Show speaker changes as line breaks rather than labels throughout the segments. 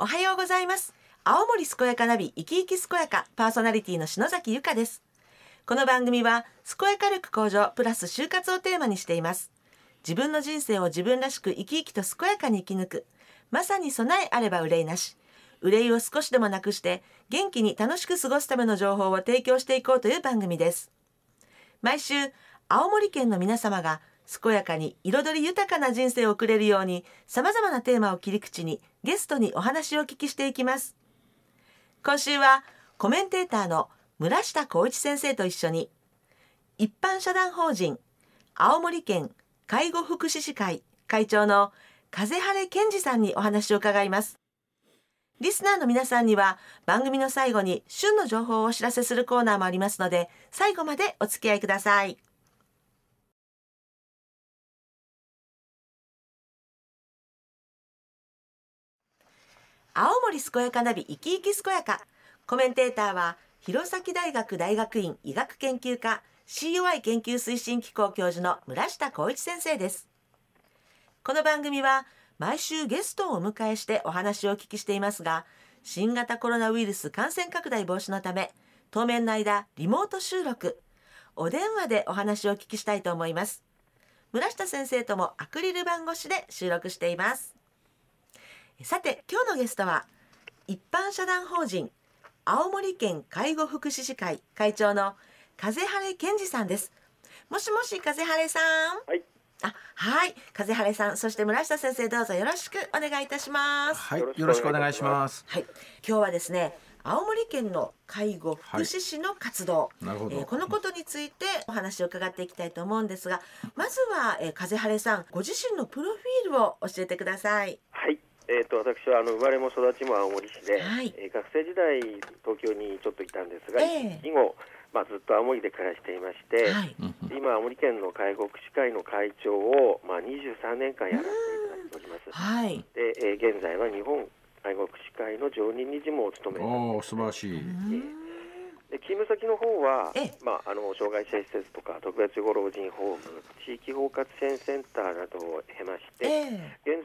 おはようございます。青森健やかナビ生き生き健やかパーソナリティの篠崎由香です。この番組は健やか力向上プラス就活をテーマにしています。自分の人生を自分らしく生き生きと健やかに生き抜く。まさに備えあれば憂いなし。憂いを少しでもなくして元気に楽しく過ごすための情報を提供していこうという番組です。毎週青森県の皆様が健やかに彩り豊かな人生を送れるように様々なテーマを切り口にゲストにお話をお聞きしていきます。今週はコメンテーターの村下光一先生と一緒に一般社団法人青森県介護福祉士会会長の風晴健二さんにお話を伺います。リスナーの皆さんには番組の最後に旬の情報をお知らせするコーナーもありますので最後までお付き合いください。青森健やかナビ生き生き健やか。コメンテーターは弘前大学大学院医学研究科 COI 研究推進機構教授の村下光一先生です。この番組は毎週ゲストをお迎えしてお話をお聞きしていますが新型コロナウイルス感染拡大防止のため当面の間リモート収録お電話でお話をお聞きしたいと思います。村下先生ともアクリル板越しで収録しています。さて今日のゲストは一般社団法人青森県介護福祉士会会長の風晴健二さんです。もしもし風晴さん。
はい。
あはい。風晴さんそして村下先生どうぞよろしくお願いいたします。
はい、よろしくお願いします。
はい。今日はですね青森県の介護福祉士の活動、
なるほど。
えーこのことについてお話を伺っていきたいと思うんですがまずは、えー、風晴さんご自身のプロフィールを教えてください。
はい。えー、と私はあの生まれも育ちも青森市で、
はい。
えー学生時代東京にちょっといたんですが、
ええ。
以後、まあ、ずっと青森で暮らしていまして、
はい。
今青森県の介護福祉会の会長を、まあ、23年間やらせていただいております。
はい。
で、えー現在は日本介護福祉会の常任理事も務めて
おお、素晴らしい。
で勤務先の方は
ええ、
まあ、あの障害者施設とか特別養護老人ホーム地域包括支援センターなどを経まして、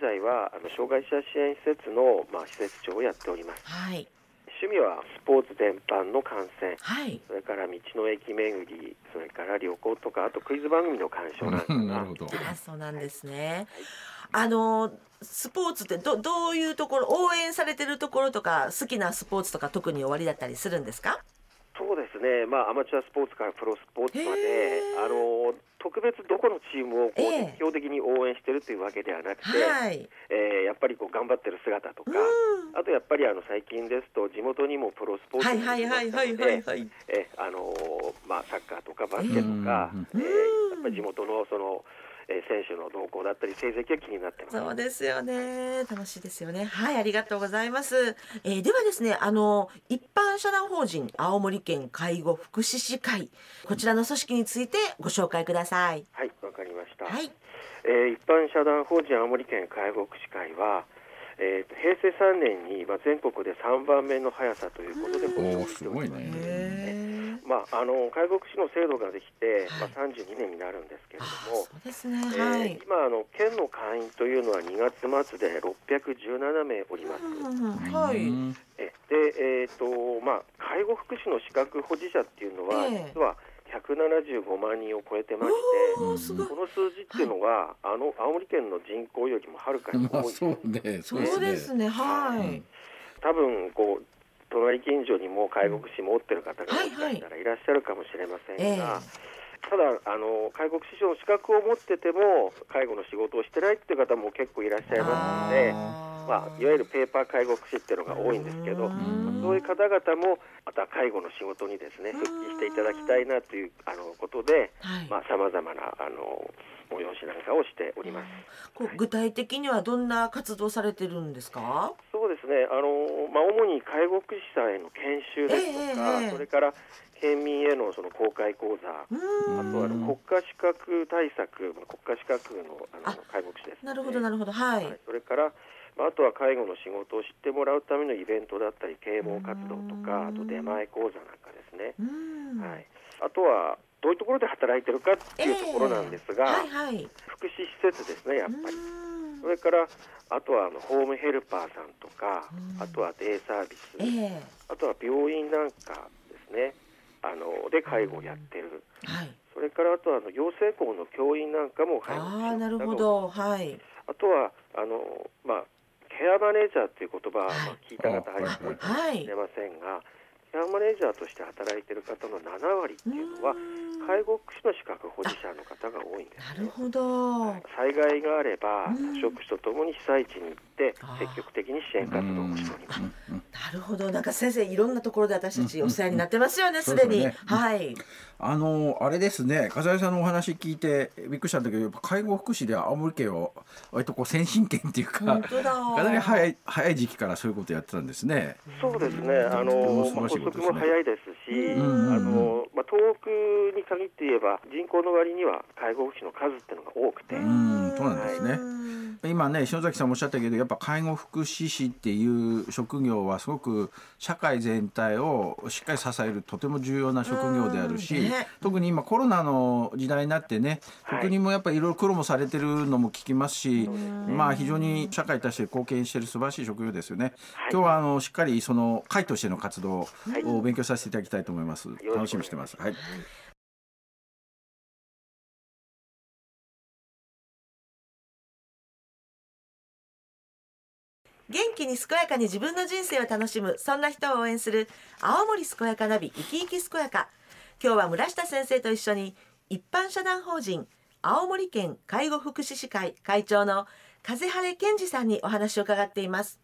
在はあの障害者支援施設の、まあ、施設長をやっております。
はい。
趣味はスポーツ全般の観戦。
はい。
それから道の駅巡りそれから旅行とかあとクイズ番組の鑑賞なんかが
なるほど。
あそうなんですね。あのスポーツってどどういうところ応援されてるところとか好きなスポーツとか特に終わりだったりするんですか？
そうですね、まあ、アマチュアスポーツからプロスポーツま
へ
で
ー。
あの特別どこのチームをこう
ええ
熱狂的に応援してるというわけではなくて、
はい。
えーやっぱりこう頑張ってる姿とか、
うん。
あとやっぱりあの最近ですと地元にもプロスポーツ
はい
が
はいはいはいはいはい。
えあのーまあ、サッカーとかバスケとか、
うん
えー
うん
やっぱり地元のその、えー選手の動向だったり成績が気になってます。
そうですよね。楽しいですよね。はい、ありがとうございます。えーではですね、あの一般社団法人青森県介護福祉士会こちらの組織についてご紹介ください。
はい、わかりました。
はい。
えー一般社団法人青森県介護福祉会は、えーと平成3年に、まあ、全国で3番目の速さということで
おお、
ご紹介しております。
すごいね。
まあ、あの介護福祉の制度ができて、
はい
まあ、32年になるんですけれ
あ
ども、
そうですね。
え
はい。
ー今あの県の会員というのは2月末で617名おります。
うんはい。
うん
えで、えーとまあ、介護福祉の資格保持者っていうのは、
ええ
実は175万人を超えてまして、
おーすごい
こ。の数字っていうのは、あの青森県の人口よりもはるかに
まあ、
多い、
そうね。
そ
そうう
で
です。
ね。はい。
多分こう隣近所にも介護福祉持ってる方がもしかしたらいらっしゃるかもしれません
ええ
が、ただあの介護福祉士の資格を持ってても介護の仕事をしてないっていう方も結構いらっしゃいますので。まあ、いわゆるペーパー介護福祉っていうのが多いんですけど、
うん
そういう方々もまた介護の仕事にですね復帰していただきたいなというあのことで、
はい。
まあ、様々なあの催しなんかをしております。
こう具体的にはどんな活動されてるんですか？
そうですね、あのまあ、主に介護福祉士さんへの研修ですとか、
ええええ
それから県民へのその公開講座、あ
う
と。はあの国家資格対策、まあ国家資格のあ
あ
の介護福祉です、ね、
なるほどなるほどはい。
はい、それから、まあ、あとは介護の仕事を知ってもらうためのイベントだったり啓蒙活動とかあと出前講座なんかですね。はい、あとはどういうところで働いてるかっていうところなんですが、
はいはい。
福祉施設ですねやっぱり、それからあとはあのホームヘルパーさんとか、
うん。
あとはデイサービス、
ええ。
あとは病院なんかですね。あので介護をやってる、
はい。
それからあとはあの養成校の教員なんかも介護
ああなるほ
ど。
ど。はい。
あとはあの、まあ、ケアマネージャーっていう言葉は、
はい。
まあ聞いた方入ってるか？も
はい。
しれ。ませんが、ケアマネージャーとして働いている方の7割っていうのは介護福祉の資格保持者の方が多いんですね。
なるほど。
災害があれば
うん
職種とともに被災地に行って
あー
積極的に支援活動をしております。
なるほど。なんか先生いろんなところで私たちお世話になってますよね。
うん
すでに。
ね
はい。
あのあれですね笠井さんのお話聞いてびっくりしたんだけどやっぱ介護福祉で青森県は割とこう先進県っていうか
本当だ。
かなり早い早い時期からそういうことやってたんですね。
そうですね。あの、
素晴
まあ、発
らしいことですね
足も早いですし、
うん
あの、まあ、東北に限って言えば人口の割には介護福祉の数っていうのが多くて、
うんそうなんですね
うん
今ね篠崎さんもおっしゃったけどやっぱ介護福祉士っていう職業はすごく社会全体をしっかり支えるとても重要な職業であるし、
うんね。
特に今コロナの時代になってね
はい。
国もやっぱりいろいろ苦労もされてるのも聞きますし、
ん
まあ非常に社会に対して貢献している素晴らしい職業ですよね。
はい。
今日はあのしっかりその会としての活動
はい。
を勉強させていただきたいと思います。楽しみにしてます。はい。
元気に健やかに自分の人生を楽しむそんな人を応援する青森健やかナビ生き生き健やか。今日は村下先生と一緒に一般社団法人青森県介護福祉士会会長の風晴健二さんにお話を伺っています。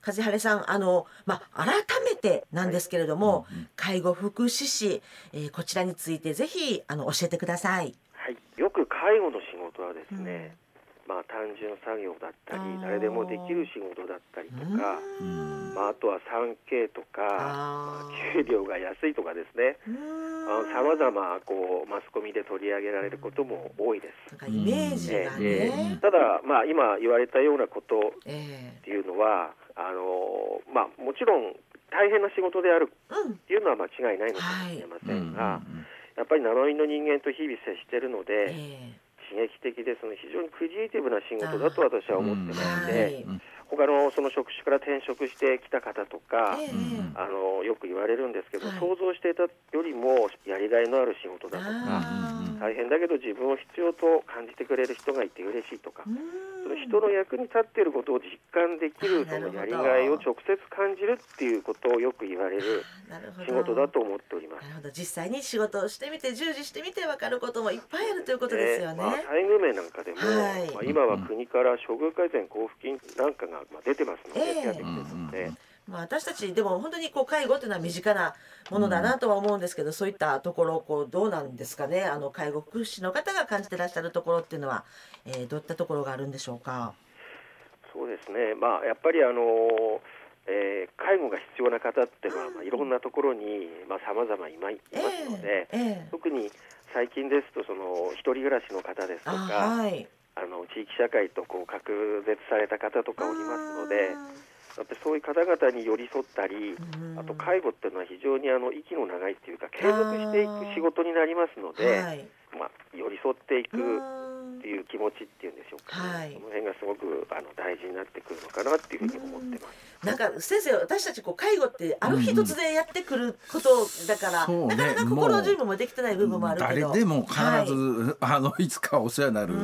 風晴さんあのまあ改めてなんですけれども、介護福祉士、えーこちらについてぜひあの教えてください。
はい、よく介護の仕事はですね、まあ単純作業だったり誰でもできる仕事だったりとか、
うん。
まあ、あとは 3K とか
あ
給料が安いとかですね。
ー
さまざまこうマスコミで取り上げられることも多いです。
イメージが
え
ね、
ただ、まあ、今言われたようなこと
え
っていうのはあの、まあ、もちろん大変な仕事であるっていうのは間違いないのかもしれませんが、
うん。
やっぱり名乗りの人間と日々接しているので、
え
刺激的でその非常にクリエイティブな仕事だと私は思ってまし
は
て、
い
他のその職種から転職してきた方とか、あのよく言われるんですけど、
はい。
想像していたよりもやりがいのある仕事だとか大変だけど自分を必要と感じてくれる人がいて嬉しいとか
う、ん。
その人の役に立っていることを実感できるそのやりがいを直接感じるっていうことをよく言われる
なるほど。
仕事だと思っております。
な。るほど。実際に仕事をしてみて従事してみて分かることもいっぱいあるということですよね。
まあ、待遇面なんかでも、
はい。
まあ、今は国から処遇改善交付金なんかがまあ出てますので、
ええ。
手当てしてるので、
まあ、私たちでも本当にこう介護というのは身近なものだなとは思うんですけど、そういったところこうどうなんですかね？あの介護福祉の方が感じてらっしゃるところっていうのは、えーどういったところがあるんでしょうか？
そうですね、まあ、やっぱりあの、えー介護が必要な方っていうのは、まあ、いろんなところにさまざ、まいまいますので、
ええええ。
特に最近ですとその一人暮らしの方ですと
あ
か
はい。
あの地域社会とこう隔絶された方とかおりますのでやっぱりそういう方々に寄り添ったり
うん。
あと介護っていうのは非常にあの息の長いっていうか継続していく仕事になりますので、
はい。
まあ、寄り添っていく
うん。
っていう気持ちっていうんでしょうか、ね。
はい。
その辺がすごくあの大事になってくるのかなっていうふうに思ってます。
なんか先生私たちこう介護ってある日突然やってくることだから、
そうね。
なかなか心の準備もできてない部分もあるけど、
誰でも必ず、あのいつかお世話になる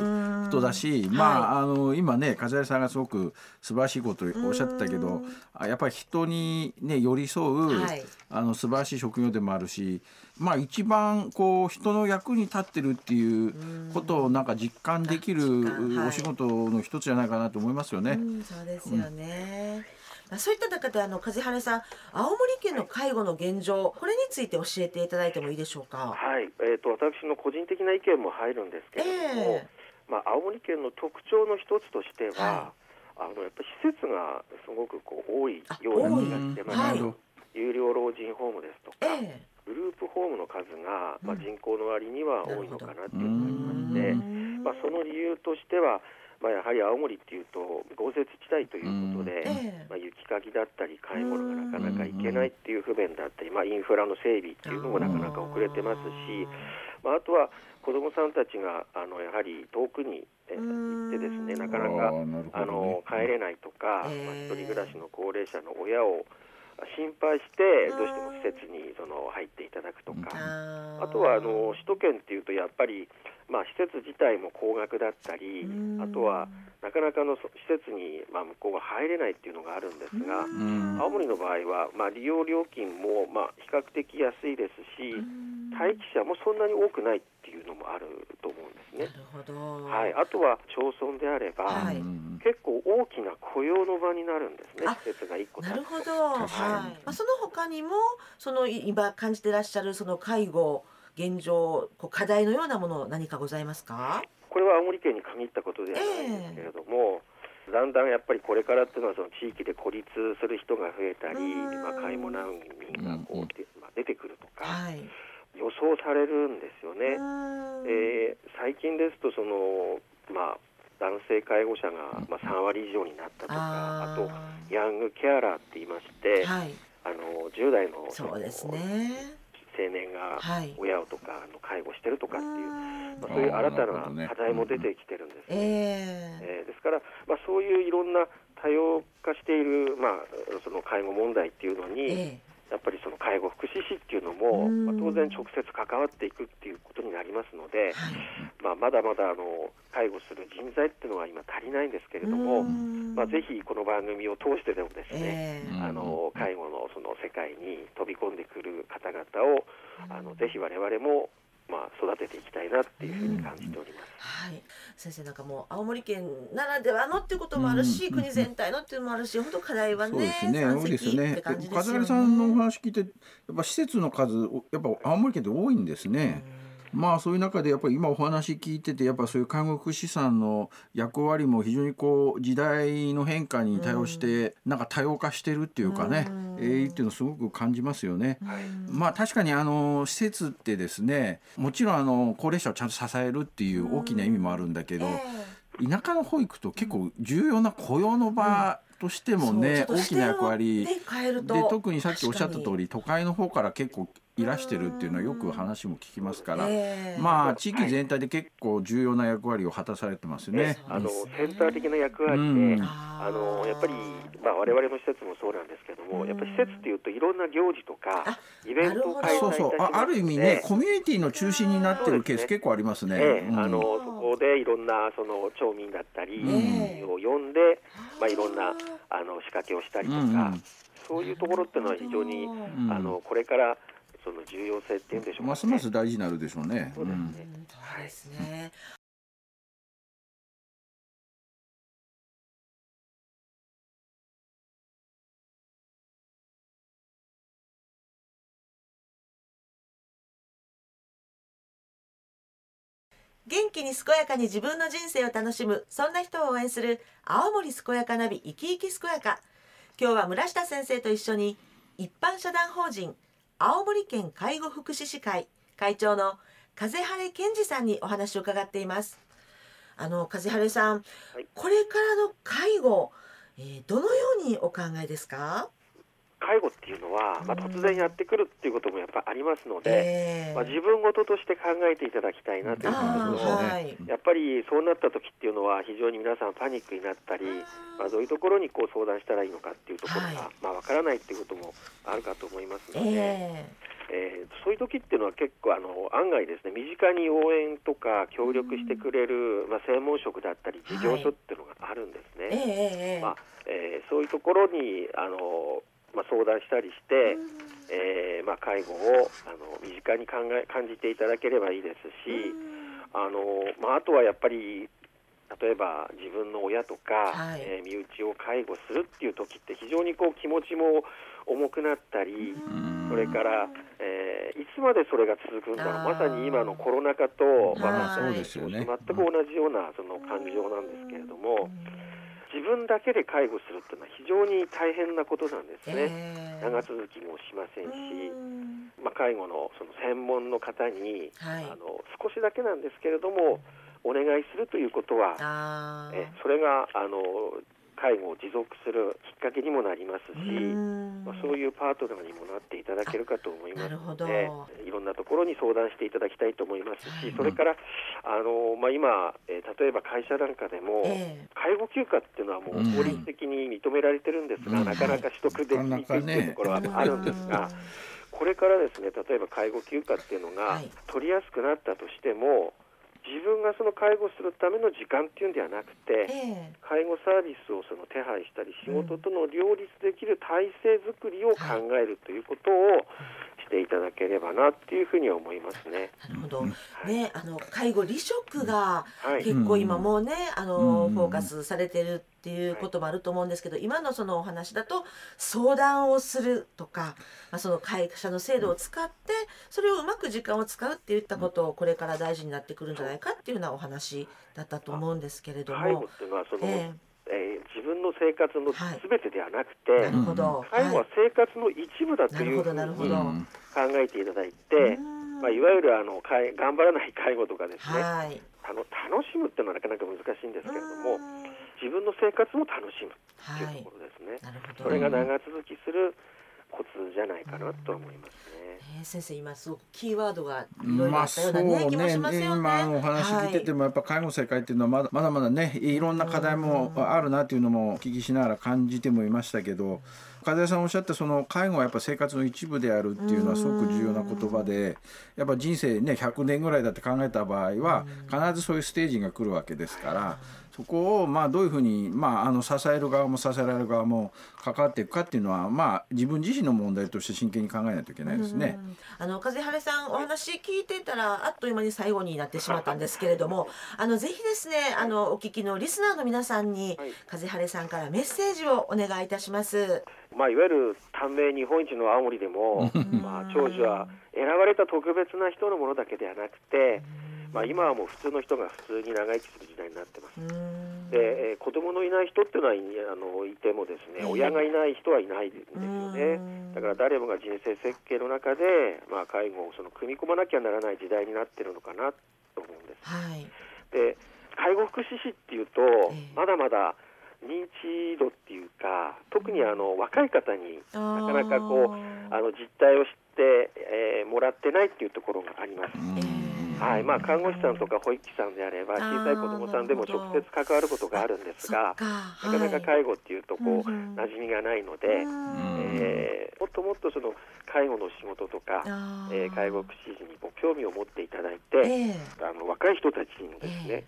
人だし、まああの今ね梶原さんがすごく素晴らしいことをおっしゃってたけど、あやっぱり人にね寄り添う、
はい。
あの素晴らしい職業でもあるし、まあ一番こう人の役に立ってるっていうことをなんか実感できるお仕事の一つじゃないかなと思いますよね。
うん、そうですよね。まあそういった中であの風晴さん、青森県の介護の現状、これについて教えていただいてもいいでしょうか？
はい、えー、と私の個人的な意見も入るんですけれども、
え
まあ、青森県の特徴の一つとしては、
は
あのやっぱ施設がすごくこう多い
あ
ような気がしてまして、
多いはい。
有料老人ホームですとか、
ええ。
グループホームの数が、まあ、
うん。
人口の割には多いのかなっていう
う
のがありまして、
うん
まあ、その理由としては、まあ、やはり青森っていうと豪雪地帯ということで、
ええ。
まあ、雪かきだったり買い物がなかなか行けないっていう不便だったり、まあ、インフラの整備っていうのもなかなか遅れてますし、まあ、あとは子どもさんたちがあのやはり遠くに、え行ってですねなかなか
あね。
あの帰れないとか、
ええ
まあ、一人暮らしの高齢者の親を心配してどうしても施設にその入っていただくとか。
あ
あとはあの首都圏っていうとやっぱり、まあ、施設自体も高額だったり
うん。
あとはなかなかのそ施設に、まあ、向こうが入れないっていうのがあるんですが
うん。
青森の場合は、まあ、利用料金も、まあ、比較的安いですし待機者もそんなに多くないっていうのもあると思うんです
な
ね。
るほど。
はい、あとは町村であれば、
はい。
うん
結構大きな雇用の場になるんですね。
あ
施設が1個
なるほど、はい。まあ、その他にもそのい今感じてらっしゃるその介護現状こう課題のようなもの何かございますか？
これは青森県に限ったことではないんですけれども、だんだんやっぱりこれからっていうのはその地域で孤立する人が増えたり、
うん。
まあ、介護難民がこ
う
まあ、出てくるとか
はい
予想されるんですよね。
うん。
えー最近ですとその、まあ、男性介護者が、まあ、3割以上になったとかあとヤングケアラーって言いまして、
はい。
あの10代のその
そうですね。
青年が
はい。
親をとかあの介護してるとかっていう、
うん
まあ、そういう新た
な
課題も出てきてるんですね。
ええ
えーですから、まあ、そういういろんな多様化している、まあ、その介護問題っていうのに、
ええ
やっぱりその介護福祉士っていうのも、
うん。
まあ、当然直接関わっていくっていうことになりますので、
はい。
まあ、まだまだあの介護する人材っていうのは今足りないんですけれども、
うん。
まあ、ぜひこの番組を通してでもですね、
ええ。
うん。
あの介護のその世界に飛び込んでくる方々をあのぜひ我々も、まあ、育てていきたいなっていうふうに感じております。
はい、先生なんかもう青森県ならではのっていうこともあるし、
うん
国全体のっていうのもあるし本当課題はね
そうですね、
山
多いですね
です
風
よね。
さんのお話聞いて、やっぱ施設の数、おやっぱ青森県って多いんですね。まあそういう中でやっぱり今お話聞いててやっぱそういう看護福祉士さんの役割も非常にこう時代の変化に対応してなんか多様化してるっていうかね、
うん。
えーっていうのをすごく感じますよね。
はい。
まあ確かにあの施設ってですねもちろんあの高齢者をちゃんと支えるっていう大きな意味もあるんだけど、
ええ。
田舎の保育と結構重要な雇用の場としてもね、大きな役割。で特にさっきおっしゃった通り都会の方から結構いらしてるっていうのはよく話も聞きますから、
ええ。
まあ地域全体で結構重要な役割を果たされてますよね。
ね。あのセンター的な役割で、
うん。
あのやっぱり、まあ、我々の施設もそうなんですけども、
うん。
やっぱり施設っていうといろんな行事とか
あ
イベントを開催いたし
そうそう。あある意味ねコミュニティの中心になってるケース結構ありますね。
あのそこでいろんなその町民だったり、
ええ
を呼んで、まあ、いろんなあの仕掛けをしたりとか、
うんうん。
そういうところっていうのは非常に、
ん
あのこれからその重要性っていうんでしょうか、ね、
ますます大事になるでしょうね。
そうですね。
うん。そうですね。元気に健やかに自分の人生を楽しむそんな人を応援する青森健やかナビ生き生き健やか。今日は村下先生と一緒に一般社団法人青森県介護福祉士会会長の風晴健二さんにお話を伺っています。あの風晴さん、
はい。
これからの介護、えーどのようにお考えですか、
介護っていうのは、まあ、突然やってくるっていうこともやっぱありますので、
えー
まあ、自分事として考えていただきたいなという
あ
ことと、
ーはい。
やっぱりそうなった時っていうのは非常に皆さんパニックになったり、まあ、どういうところにこう相談したらいいのかっていうところが、
はい。
まあ、分からないっていうこともあるかと思いますので、
え
え。ーそういう時っていうのは結構あの案外ですね身近に応援とか協力してくれる、まあ、専門職だったり事業所っていうのがあるんです
ー、えー、
ね。
えー、
まあえーそういうところにあの、まあ、相談したりして、えーまあ、介護をあの身近に考え感じていただければいいですし、あのまあ、あとはやっぱり例えば自分の親とか、
はい。
えー身内を介護するっていう時って非常にこう気持ちも重くなったり、
うん。
それから、えーいつまでそれが続くんだろう。まさに今のコロナ禍と、まあ、
はい。
まさに
そうですよね。
全く同じようなその感情なんですけれども、自分だけで介護するっていうのは非常に大変なことなんですね。
えー
長続きもしませんし、
うん。
まあ、介護のその専門の方に、
はい。
あの少しだけなんですけれどもお願いするということはえそれがあの介護を持続するきっかけにもなりますし、
うん。
まあ、そういうパートナーにもなっていただけるかと思いますのでいろんなところに相談していただきたいと思いますし、
はい。
それからあの、まあ、今、えー例えば会社なんかでも、
ええ。
介護休暇っていうのはもう
うん
法律的に認められてるんですが、
うん。
なかなか取得できにくいっていうところはあるんですが、これからですね例えば介護休暇っていうのが
はい。
取りやすくなったとしても自分がその介護するための時間っていうんではなくて
ええ。
介護サービスをその手配したり仕事との両立できる体制づくりを考えるということをしていただければなっていうふうには思いますね。
なるほど。ね、あの介護離職が
はい。
結構今もうね、あの
うん。
フォーカスされてるっていうこともあると思うんですけど、今のそのお話だと相談をするとか、まあその会社の制度を使ってそれをうまく時間を使うっていったことをこれから大事になってくるんじゃないかっていうようなお話だったと思うんですけれども。
介護っ。てい。うのはその、
え
えー自分の生活の
はい。
全てではなくて、
えなるほど。
介護は生活の一部だとい。うふうに考えてい。ただい。て、
うん
まあ、い。わゆるあの介頑張らない。介護とかですね、
はい。
あの楽しむってい。うのはなかなか難しい。んですけれども、
うん
自分の生活も楽しむって
はいいう
ところですね。
なるほど。
それが長続きするコツじゃないかなと思いますね。
えー先生今すごくキーワードがいろいろ
まあ
あったよう
そう
なね、気も
ね
しますよね。
今のお話聞いててもやっぱ介護の世界っていうのはまだまだまだねいろんな課題もあるなっていうのもお聞きしながら感じてもいましたけど風谷さんおっしゃったその介護はやっぱ生活の一部であるっていうのはすごく重要な言葉でやっぱ人生ね100年ぐらいだって考えた場合は必ずそういうステージが来るわけですからそこをまあどういうふうにまああの支える側も支えられる側も関わっていくかっていうのはまあ自分自身の問題として真剣に考えないといけないですね。
うん。あの風晴さんお話聞いてたらあっという間に最後になってしまったんですけれどもあのぜひですねあのお聞きのリスナーの皆さんに、
はい。
風晴さんからメッセージをお願いいたします。
まあ、いわゆる短命日本一の青森でも、まあ、長寿は選ばれた特別な人のものだけではなくて、まあ、今はもう普通の人が普通に長生きする時代になってます。
うん
で、えー子供のいない人っていうのはいあのいてもですね、
ええ
親がいない人はいないんですよね
うん。
だから誰もが人生設計の中で、まあ、介護をその組み込まなきゃならない時代になってるのかなと思うんです。
はい。
で介護福祉士っていうと、
ええ
まだまだ認知度っていうか特にあの若い方になかなかこうあの実態を知って、えーもらってないっていうところがあります。
えー
はい。まあ、看護師さんとか保育士さんであれば小さい子どもさんでも直接関わることがあるんですがなか。なか
はい
介護っていうとこう、
うんうん。
馴染みがないので、
うん。
えーもっともっとその介護の仕事とか、
あ
えー介護福祉士にご興味を持っていただいて、
ええ。
あの若い人たちにもです
え
ね、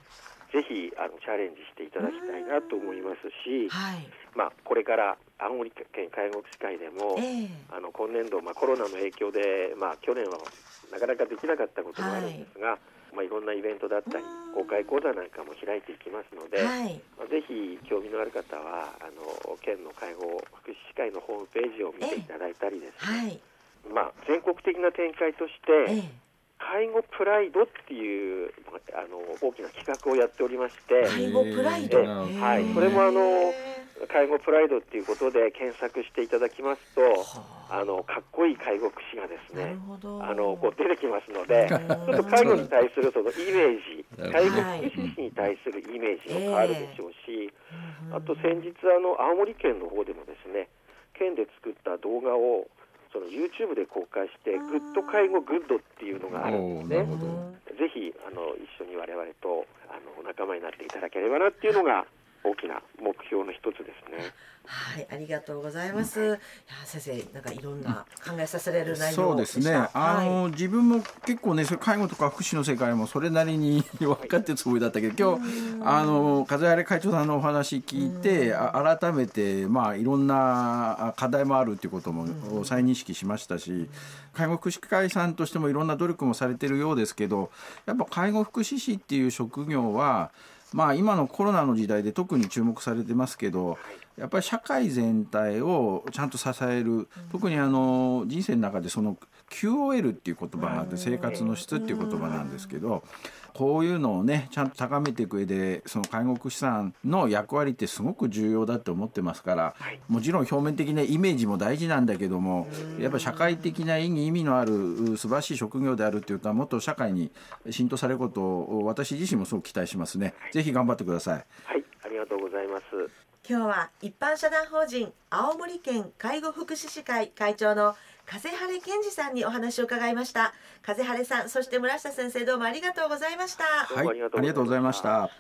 ぜひあのチャレンジしていただきたいなと思いますし、
はい。
まあ、これから青森県介護福祉会でも、
ええ
あの今年度、まあ、コロナの影響で、まあ、去年はなかなかできなかったこともあるんですが、いまあ、いろんなイベントだったり
うん
公開講座なんかも開いていきますので、
はい。
まあぜひ興味のある方はあの県の介護福祉士会のホームページを見ていただいたりですね、
はい。
まあ、全国的な展開とし
え
て、介護プライドっていうあの大きな企画をやっておりまして、
介護プライド。
ええはい。それもあの介護プライドっていうことで検索していただきますと、あ。のかっこいい介護福祉がですね。あのこう出てきますので、
う ん
ちょっと介護に対するそのイメージ、介護福祉士に対するイメージも変わるでしょうし、
うん。
あと先日あの青森県の方でもですね、県で作った動画をその YouTube で公開して、グッド介護グッドっていうのがあるんですね
おーなる。ほど
ぜひあの一緒に我々とあの仲間になっていただければなっていうのが大きな目標の一つですね。
はい、ありがとうございます。いや先生、なんかいろんな考えさせられる内容
そうですね。あの、
はい、
自分も結構ね、それ介護とか福祉の世界もそれなりに分かってるつもりだったけど、今日あの風原会長さんのお話聞いて、あ改めてまあいろんなあ課題もあるっていうことも再認識しましたし、介護福祉会さんとしてもいろんな努力もされてるようですけど、やっぱ介護福祉士っていう職業は。まあ、今のコロナの時代で特に注目されてますけどやっぱり社会全体をちゃんと支える特にあの人生の中でその QOL っていう言葉があって生活の質っていう言葉なんですけどこういうのをねちゃんと高めていく上でその介護福祉さんの役割ってすごく重要だって思ってますからもちろん表面的なイメージも大事なんだけどもやっぱり社会的な意義意味のある素晴らしい職業であるっていうかもっと社会に浸透されることを私自身もすごく期待しますね。ぜひ頑張ってください。
はい、ありがとうございます。
今日は一般社団法人青森県介護福祉士会会長の風晴健二さんにお話を伺いました。風晴さんそして村下先生どうもありがとうございました。
はい、ありがとうございました。